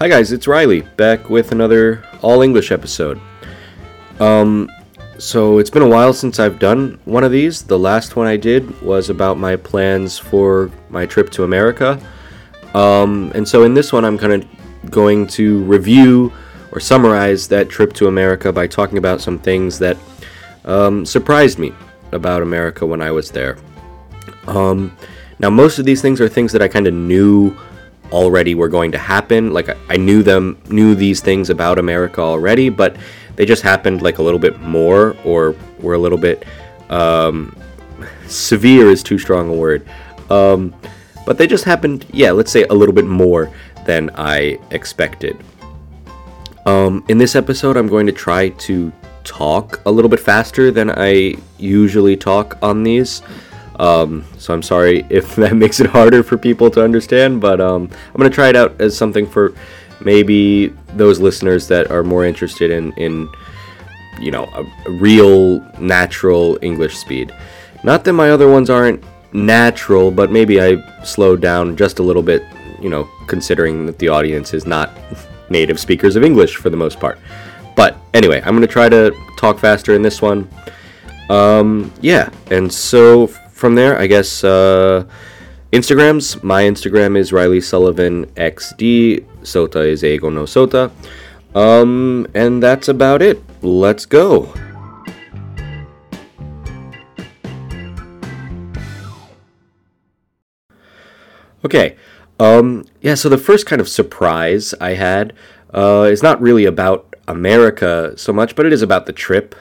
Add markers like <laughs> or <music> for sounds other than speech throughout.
Hi guys, it's Reilly back with another all English episode. Um, so it's been a while since I've done one of these. The last one I did was about my plans for my trip to America. Um, and so in this one, I'm kind of going to review or summarize that trip to America by talking about some things that um, surprised me about America when I was there. Um, now, most of these things are things that I kind of knew already were going to happen. Like I, knew them, knew these things about America already, but they just happened like a little bit more, or were a little bit um, <laughs> severe is too strong a word. Um, but they just happened, yeah, let's say a little bit more than I expected. Um, in this episode, I'm going to try to talk a little bit faster than I usually talk on these. Um, so I'm sorry if <laughs> that makes it harder for people to understand, but um, I'm going to try it out as something for maybe those listeners that are more interested in, in you know, a, a real natural English speed. Not that my other ones aren't natural, but maybe I slowed down just a little bit, you know, considering that the audience is not <laughs> native speakers of English for the most part. But anyway, I'm going to try to talk faster in this one. Um, yeah, and so from there, I guess uh, Instagrams. My Instagram is Reilly Sullivan XD. Sota is Eigo no Sota. Um, and that's about it. Let's go. Okay. Um, yeah, so the first kind of surprise I had uh, is not really about America so much, but it is about the trip,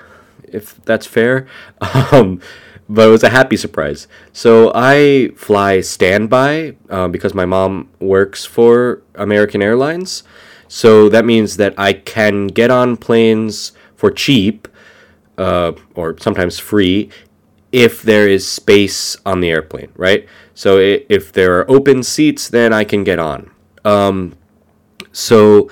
if that's fair. <laughs> Um, but it was a happy surprise. So I fly standby uh, because my mom works for American Airlines. So that means that I can get on planes for cheap uh, or sometimes free if there is space on the airplane, right? So if there are open seats, then I can get on. Um, so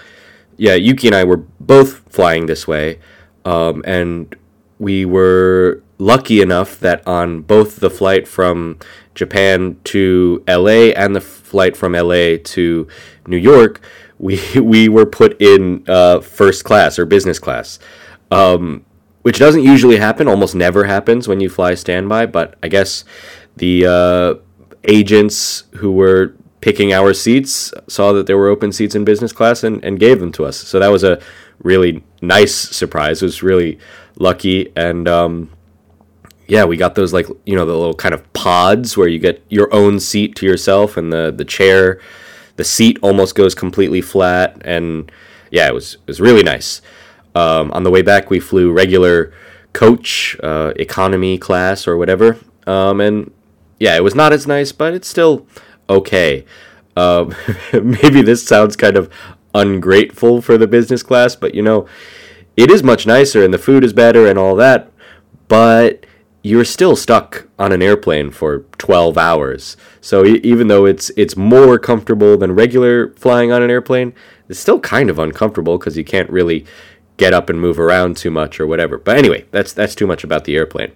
yeah, Yuki and I were both flying this way, um, and we were lucky enough that on both the flight from Japan to LA and the flight from LA to New York, we <laughs> we were put in uh, first class or business class, um, which doesn't usually happen. Almost never happens when you fly standby. But I guess the uh, agents who were picking our seats saw that there were open seats in business class and, and gave them to us. So that was a really nice surprise. It was really lucky and. Um, yeah, we got those like you know the little kind of pods where you get your own seat to yourself, and the the chair, the seat almost goes completely flat, and yeah, it was it was really nice. Um, on the way back, we flew regular coach, uh, economy class or whatever, um, and yeah, it was not as nice, but it's still okay. Um, <laughs> maybe this sounds kind of ungrateful for the business class, but you know, it is much nicer and the food is better and all that, but you're still stuck on an airplane for 12 hours. So e- even though it's it's more comfortable than regular flying on an airplane, it's still kind of uncomfortable because you can't really get up and move around too much or whatever. But anyway, that's that's too much about the airplane.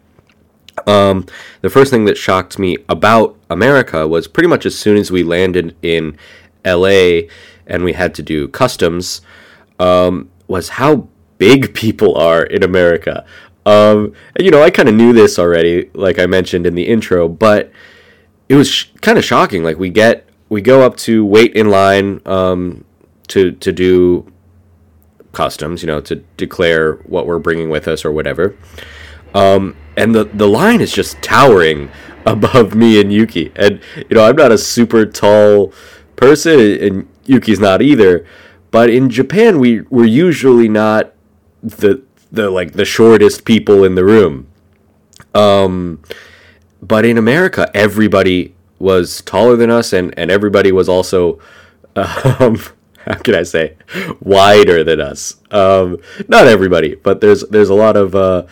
Um, the first thing that shocked me about America was pretty much as soon as we landed in LA and we had to do customs, um, was how big <laughs> people are in America. Um, you know, I kind of knew this already, like I mentioned in the intro, but it was sh- kind of shocking. Like we get, we go up to wait in line um, to to do customs, you know, to declare what we're bringing with us or whatever. Um, and the the line is just towering <laughs> above me and Yuki. And you know, I'm not a super tall person, and Yuki's not either. But in Japan, we we're usually not the the like the shortest people in the room. Um, but in America, everybody was taller than us, and and everybody was also, um, <laughs> how can I say, wider than us. Um, not everybody, but there's there's a lot of, uh,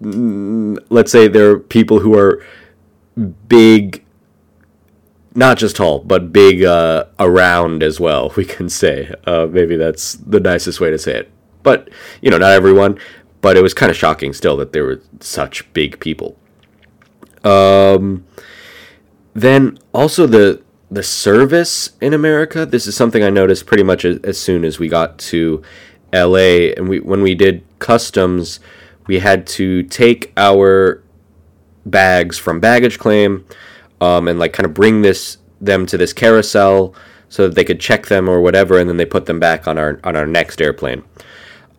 let's say there are people who are big. Not just tall, but big uh, around as well. <laughs> We can say uh, maybe that's the nicest way to say it but you know, not everyone. But it was kind of shocking still that there were such big people. Um, then also the the service in America. This is something I noticed pretty much as, as soon as we got to LA, and we when we did customs, we had to take our bags from baggage claim, um, and like kind of bring this them to this carousel so that they could check them or whatever, and then they put them back on our on our next airplane.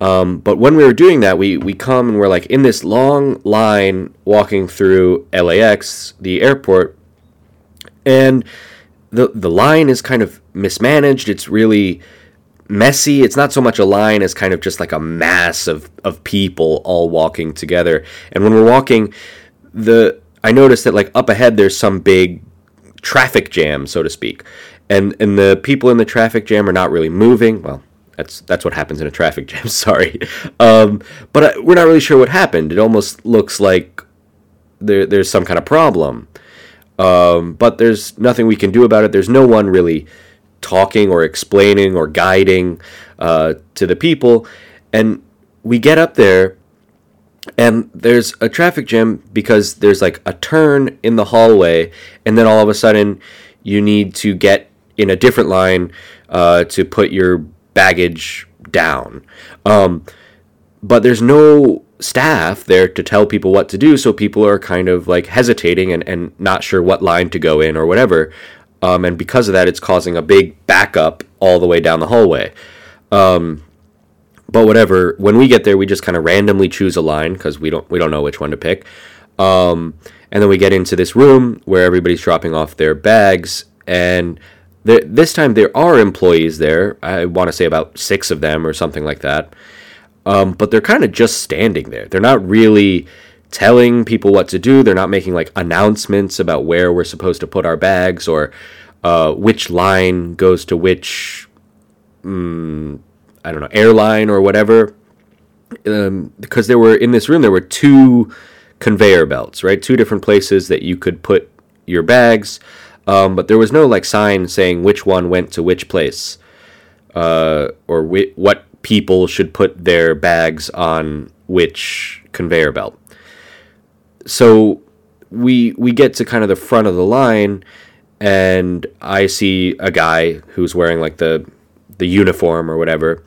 Um, but when we were doing that, we we come and we're like in this long line walking through LAX, the airport, and the the line is kind of mismanaged. It's really messy. It's not so much a line as kind of just like a mass of, of people all walking together. And when we're walking, the I noticed that like up ahead there's some big traffic jam, so to speak. And and the people in the traffic jam are not really moving. Well, that's that's what happens in a traffic jam. <laughs> Sorry, um, but I, we're not really sure what happened. It almost looks like there there's some kind of problem. Um, but there's nothing we can do about it. There's no one really talking or explaining or guiding uh, to the people. And we get up there, and there's a traffic jam because there's like a turn in the hallway, and then all of a sudden you need to get in a different line uh, to put your baggage down. Um, but there's no staff there to tell people what to do, so people are kind of like hesitating and, and not sure what line to go in or whatever. Um, and because of that, it's causing a big backup all the way down the hallway. Um, but whatever, when we get there, we just kind of randomly choose a line because we don't we don't know which one to pick. Um, and then we get into this room where everybody's dropping off their bags, and there, this time there are employees there. I want to say about six of them or something like that. Um, but they're kind of just standing there. They're not really telling people what to do. They're not making like announcements about where we're supposed to put our bags or uh, which line goes to which, um, I don't know, airline or whatever. Um, because there were in this room, there were two conveyor belts, right? Two different places that you could put your bags. Um, but there was no like sign saying which one went to which place uh, or wh- what people should put their bags on which conveyor belt. So we we get to kind of the front of the line and I see a guy who's wearing like the the uniform or whatever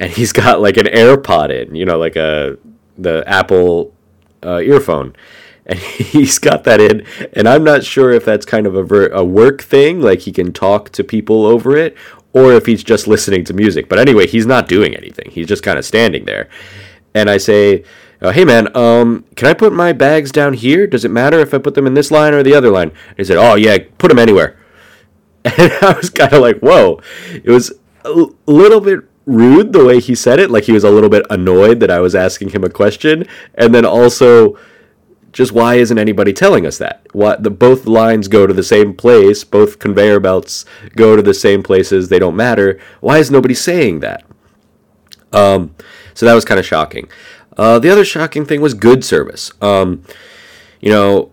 and he's <laughs> got like an AirPod in, you know, like a the Apple uh, earphone. And <laughs> he's got that in, and I'm not sure if that's kind of a, ver- a work thing, like he can talk to people over it, or if he's just listening to music. But anyway, he's not doing anything. He's just kind of standing there. And I say, oh, "Hey man, um, can I put my bags down here? Does it matter if I put them in this line or the other line?" And he said, "Oh yeah, put them anywhere." <laughs> And I was kind of like, "Whoa!" It was a little bit rude the way he said it. Like he was a little bit annoyed that I was asking him a question, and then also just why isn't anybody telling us that? What the both lines go to the same place, both conveyor belts go to the same places, they don't matter. Why is nobody saying that? Um, so that was kind of shocking. Uh, the other shocking thing was good service. Um, you know,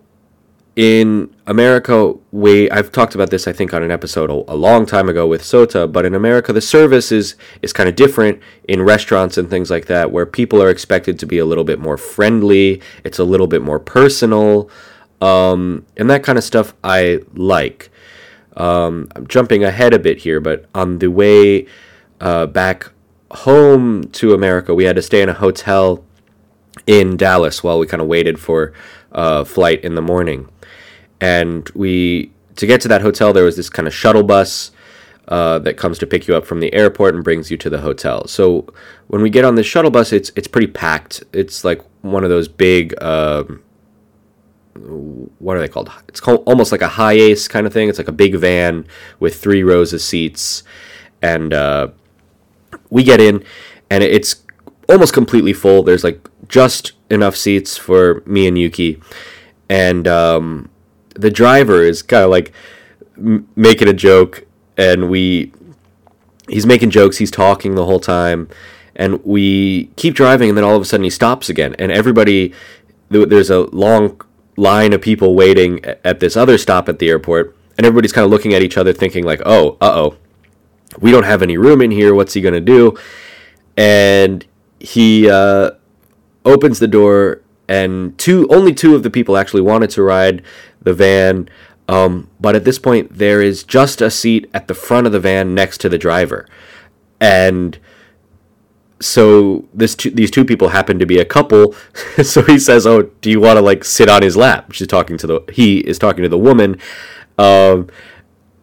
in America, we I've talked about this I think on an episode a, a, long time ago with Sota, but in America the service is is kind of different in restaurants and things like that, where people are expected to be a little bit more friendly. It's a little bit more personal, um, and that kind of stuff I like. Um, I'm jumping ahead a bit here, but on the way uh, back home to America, we had to stay in a hotel in Dallas while we kind of waited for a uh, flight in the morning and we to get to that hotel there was this kind of shuttle bus uh, that comes to pick you up from the airport and brings you to the hotel. So when we get on this shuttle bus, it's it's pretty packed. It's like one of those big. Um, what are they called? It's called almost like a HiAce kind of thing. It's like a big van with three rows of seats, and uh, we get in, and it's almost completely full. There's like just enough seats for me and Yuki, and um, the driver is kind of like m- making a joke, and we he's making jokes, he's talking the whole time, and we keep driving, and then all of a sudden he stops again, and everybody there's a long line of people waiting at this other stop at the airport, and everybody's kind of looking at each other, thinking like, "Oh, uh oh, we don't have any room in here. What's he gonna do?" And he uh, opens the door, and two only two of the people actually wanted to ride the van. Um, but at this point, there is just a seat at the front of the van next to the driver, and so this two, these two people happen to be a couple. <laughs> so he says, "Oh, do you want to like sit on his lap?" She's talking to the he is talking to the woman, um,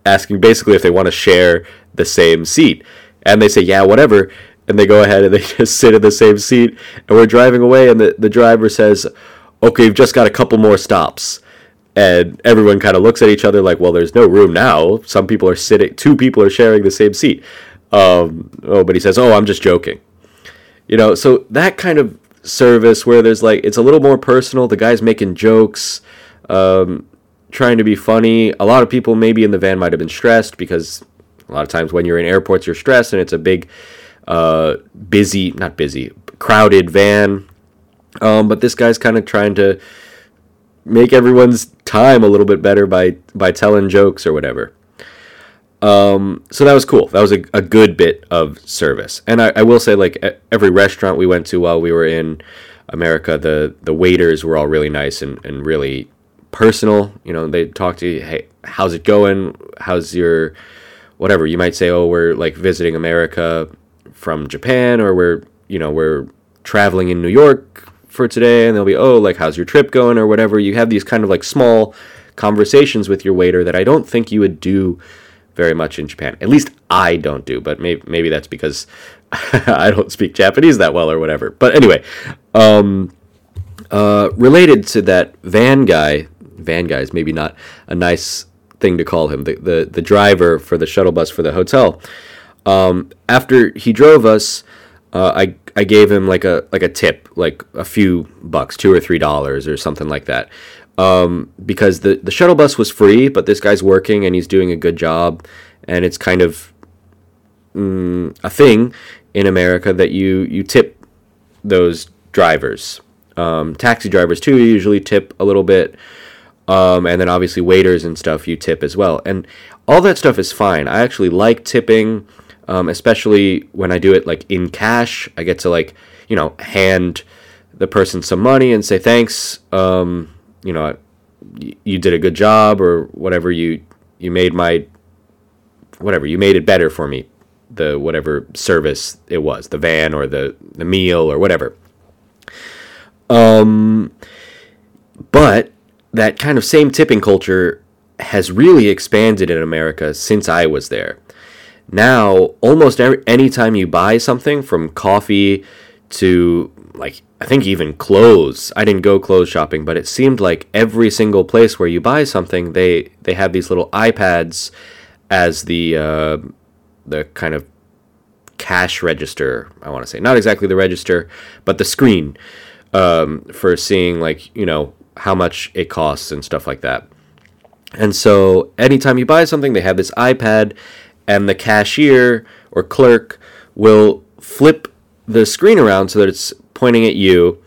asking basically if they want to share the same seat, and they say, "Yeah, whatever." And they go ahead and they <laughs> just sit in the same seat, and we're driving away, and the the driver says, "Okay, we've just got a couple more stops." And everyone kind of looks at each other like, well, there's no room now. Some people are sitting, two people are sharing the same seat. Um, oh, but he says, oh, I'm just joking. You know, so that kind of service where there's like it's a little more personal. The guy's making jokes, um, trying to be funny. A lot of people maybe in the van might have been stressed because a lot of times when you're in airports you're stressed and it's a big, uh, busy not busy crowded van. Um, but this guy's kind of trying to make everyone's time a little bit better by by telling jokes or whatever. Um, so that was cool. That was a, a good bit of service. And I, I will say, like every restaurant we went to while we were in America, the the waiters were all really nice and, and really personal. You know, they talk to you, hey, how's it going? How's your whatever? You might say, oh, we're like visiting America from Japan, or we're you know we're traveling in New York for today, and they'll be, oh, like how's your trip going, or whatever. You have these kind of like small conversations with your waiter that I don't think you would do very much in Japan. At least I don't do, but maybe maybe that's because <laughs> I don't speak Japanese that well or whatever. But anyway, um, uh, related to that van guy, van guy is maybe not a nice thing to call him. The the, the driver for the shuttle bus for the hotel. Um, after he drove us, uh, I I gave him like a like a tip, like a few bucks, two or three dollars or something like that. Um, because the, the shuttle bus was free, but this guy's working and he's doing a good job, and it's kind of mm, a thing in America that you you tip those drivers. Um, taxi drivers too usually tip a little bit, um, and then obviously waiters and stuff you tip as well, and all that stuff is fine. I actually like tipping, um, especially when I do it like in cash. I get to like you know hand the person some money and say thanks. Um, you know, you did a good job or whatever you you made my whatever you made it better for me the whatever service it was the van or the the meal or whatever um but that kind of same tipping culture has really expanded in America since I was there. Now, almost every anytime you buy something from coffee to like I think even clothes. I didn't go clothes shopping, but it seemed like every single place where you buy something, they they have these little iPads as the uh, the kind of cash register. I want to say not exactly the register, but the screen um, for seeing like you know how much it costs and stuff like that. And so anytime you buy something, they have this iPad, and the cashier or clerk will flip the screen around so that it's pointing at you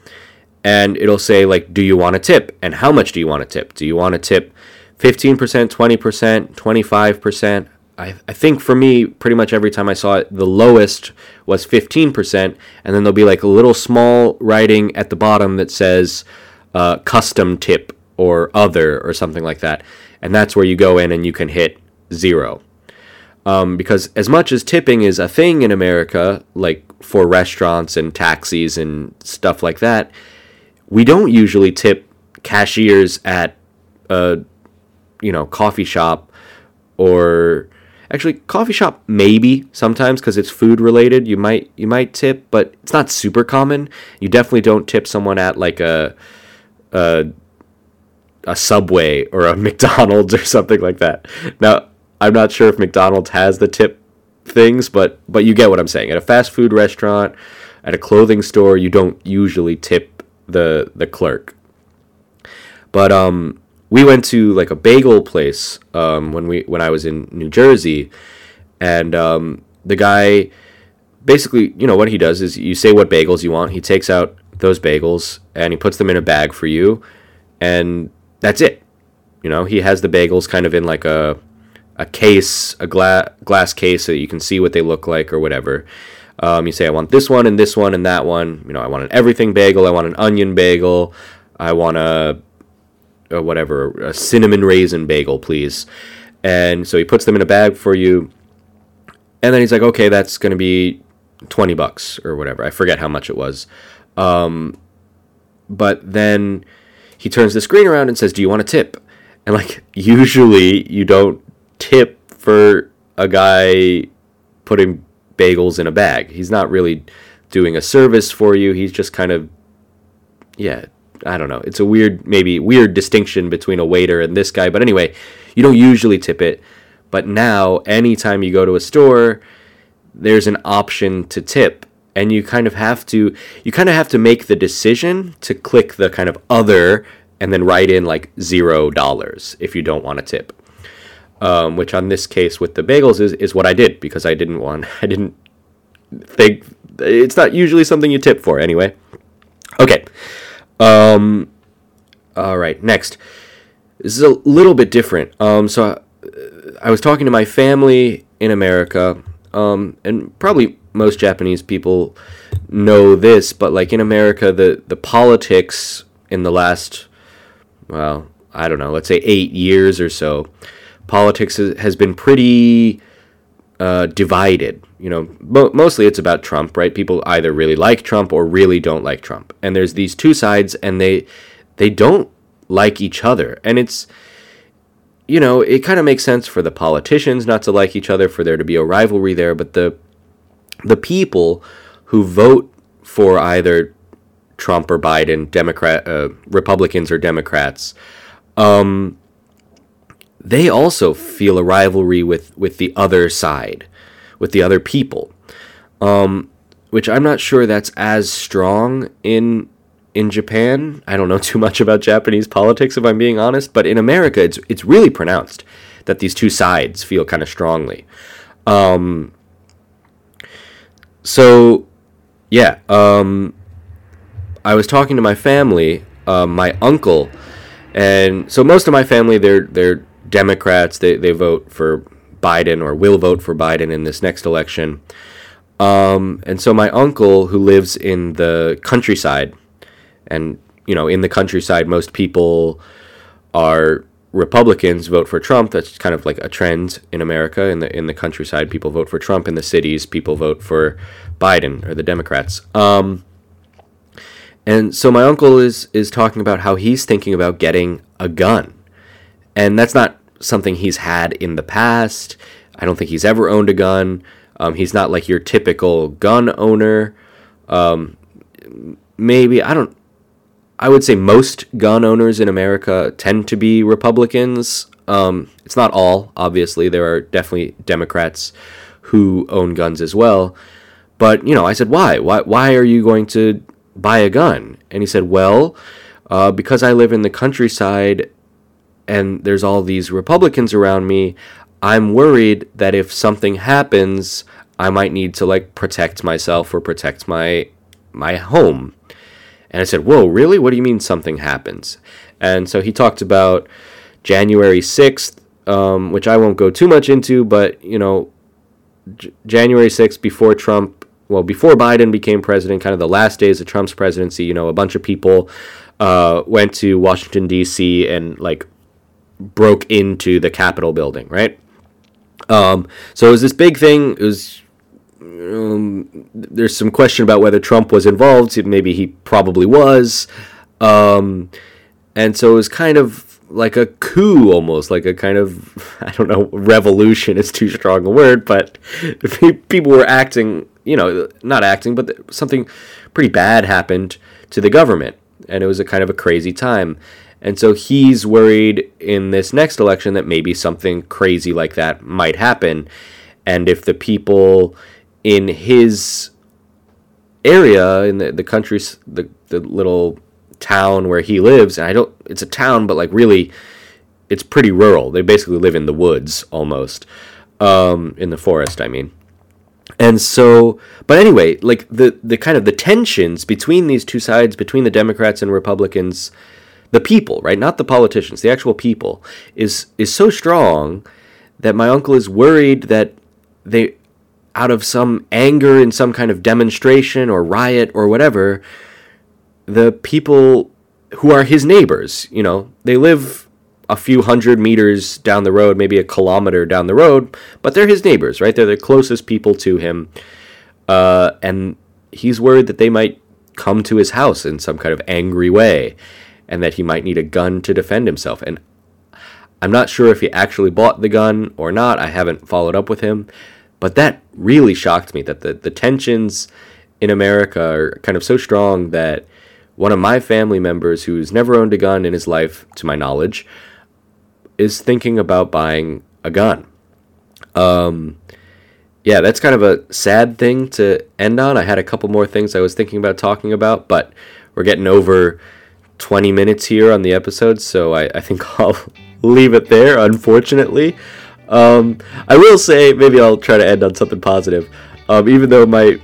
and it'll say like do you want a tip? And how much do you want to tip? Do you want to tip 15% 20% 25% I, I think for me pretty much every time i saw it the lowest was 15% and then there'll be like a little small writing at the bottom that says uh, custom tip or other or something like that and that's where you go in and you can hit zero um, because as much as tipping is a thing in America, like for restaurants and taxis and stuff like that, we don't usually tip cashiers at a you know coffee shop or actually coffee shop maybe sometimes because it's food related you might you might tip but it's not super common. You definitely don't tip someone at like a a, a subway or a <laughs> mcdonald's or something like that. Now I'm not sure if McDonald's has the tip things, but but you get what I'm saying. At a fast food restaurant, at a clothing store, you don't usually tip the the clerk. But um, we went to like a bagel place um, when we when I was in New Jersey, and um, the guy basically, you know, what he does is you say what bagels you want. He takes out those bagels and he puts them in a bag for you, and that's it. You know, he has the bagels kind of in like a a case, a gla- glass case, so you can see what they look like or whatever. Um, you say, I want this one and this one and that one. You know, I want an everything bagel. I want an onion bagel. I want a or whatever, a cinnamon raisin bagel, please. And so he puts them in a bag for you. And then he's like, okay, that's going to be 20 bucks or whatever. I forget how much it was. Um, but then he turns the screen around and says, do you want a tip? And like, <laughs> usually you don't tip for a guy putting bagels in a bag. He's not really doing a service for you. He's just kind of, yeah, I don't know. It's a weird, maybe weird distinction between a waiter and this guy. But anyway, you don't usually tip it. But now, anytime you go to a store, there's an option to tip. And you kind of have to, you kind of have to make the decision to click the kind of other and then write in like zero dollars if you don't want to tip. Um, which on this case with the bagels is, is what I did because I didn't want, <laughs> I didn't think, it's not usually something you tip for anyway. Okay. Um, all right, next. This is a little bit different. Um, so I, I was talking to my family in America, um, and probably most Japanese people know this, but like in America, the the politics in the last, well, I don't know, let's say eight years or so, politics has been pretty uh, divided. You know, mo- mostly it's about Trump, right? People either really like Trump or really don't like Trump, and there's these two sides, and they they don't like each other, and it's you know it kind of makes sense for the politicians not to like each other, for there to be a rivalry there, but the the people who vote for either Trump or Biden, Democrat, uh, Republicans or Democrats, um, they also feel a rivalry with with the other side, with the other people, um, which I'm not sure that's as strong in in Japan. I don't know <laughs> too much about Japanese politics if I'm being honest, but in America, it's it's really pronounced that these two sides feel kind of strongly. Um, so, yeah, um, I was talking to my family, uh, my uncle, and so most of my family they're they're Democrats. They they vote for Biden or will vote for Biden in this next election. Um, and so my uncle, who lives in the countryside, and you know, in the countryside, most people are Republicans vote for Trump. That's kind of like a trend in America. In the in the countryside, people vote for Trump. In the cities, people vote for Biden or the Democrats. Um, and so my uncle is is talking about how he's thinking about getting a gun and that's not something he's had in the past. I don't think he's ever owned a gun. Um, he's not like your typical gun owner. Um, maybe I don't. I would say most gun owners in America tend to be Republicans. Um, it's not all, obviously. There are definitely Democrats who own guns as well. But you know, I said, why? Why? Why are you going to buy a gun? And he said, well, uh, because I live in the countryside and there's all these Republicans around me, I'm worried that if something happens, I might need to like protect myself or protect my my home. And I said, "Whoa, really? What do you mean something happens?" And so he talked about January 6th, um, which I won't go too much into, but you know, J- January 6th before Trump, well, before Biden became president, kind of the last days of Trump's presidency, you know, a bunch of people uh, went to Washington D.C. and like broke into the Capitol building, right? Um, so it was this big thing. It was um, there's some question about whether Trump was involved. Maybe he probably was, um, and so it was kind of like a coup, almost like a kind of <laughs> I don't know, revolution is too strong a word, but <laughs> people were acting, you know, not acting, but something pretty bad happened to the government, and it was a kind of a crazy time. And so he's worried in this next election that maybe something crazy like that might happen. And if the people in his area, in the, the country, the, the little town where he lives, and I don't, it's a town, but like really, it's pretty rural. They basically live in the woods almost, um, in the forest, I mean. And so, but anyway, like the, the kind of the tensions between these two sides, between the Democrats and Republicans, the people, right? Not the politicians, the actual people, is is so strong that my uncle is worried that they out of some anger in some kind of demonstration or riot or whatever, the people who are his neighbors. You know, they live a few hundred meters down the road, maybe a kilometer down the road, but they're his neighbors, right? They're the closest people to him. Uh, and he's worried that they might come to his house in some kind of angry way and that he might need a gun to defend himself. And I'm not sure if he actually bought the gun or not. I haven't followed up with him. But that really shocked me that the, the tensions in America are kind of so strong that one of my family members who's never owned a gun in his life, to my knowledge, is thinking about buying a gun. Um, yeah, that's kind of a sad thing to end on. I had a couple more things I was thinking about talking about, but we're getting over 20 minutes here on the episode, so I, I think <laughs> I'll leave it there, unfortunately. Um, I will say, maybe I'll try to end on something positive. Um, even though my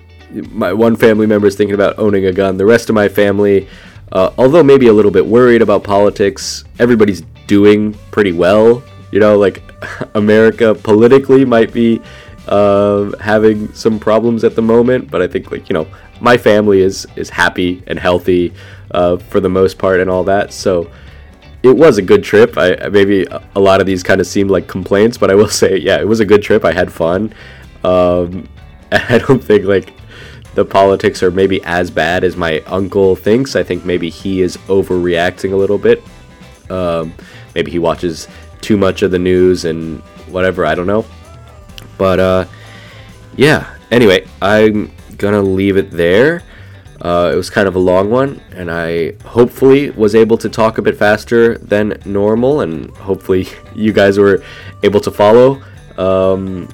my one family member is thinking about owning a gun, the rest of my family, uh, although maybe a little bit worried about politics, everybody's doing pretty well. You know, like <laughs> America politically might be uh, having some problems at the moment, but I think like you know my family is is happy and healthy uh, for the most part and all that. So it was a good trip. I maybe a lot of these kind of seemed like complaints, but I will <laughs> say, yeah, it was a good trip. I had fun. Um, <laughs> I don't think like the politics are maybe as bad as my uncle thinks. I think maybe he is overreacting a little bit. Um, maybe he watches too much of the news and whatever. I don't know. But uh, yeah. Anyway, I'm gonna leave it there. Uh, it was kind of a long one, and I hopefully was able to talk a bit faster than normal, and hopefully <laughs> you guys were able to follow. Um,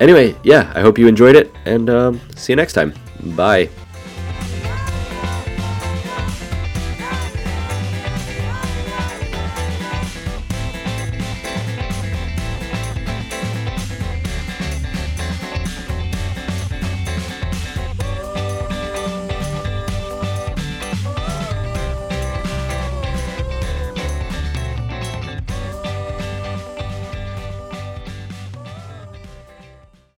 anyway, yeah, I hope you enjoyed it, and um, see you next time. Bye.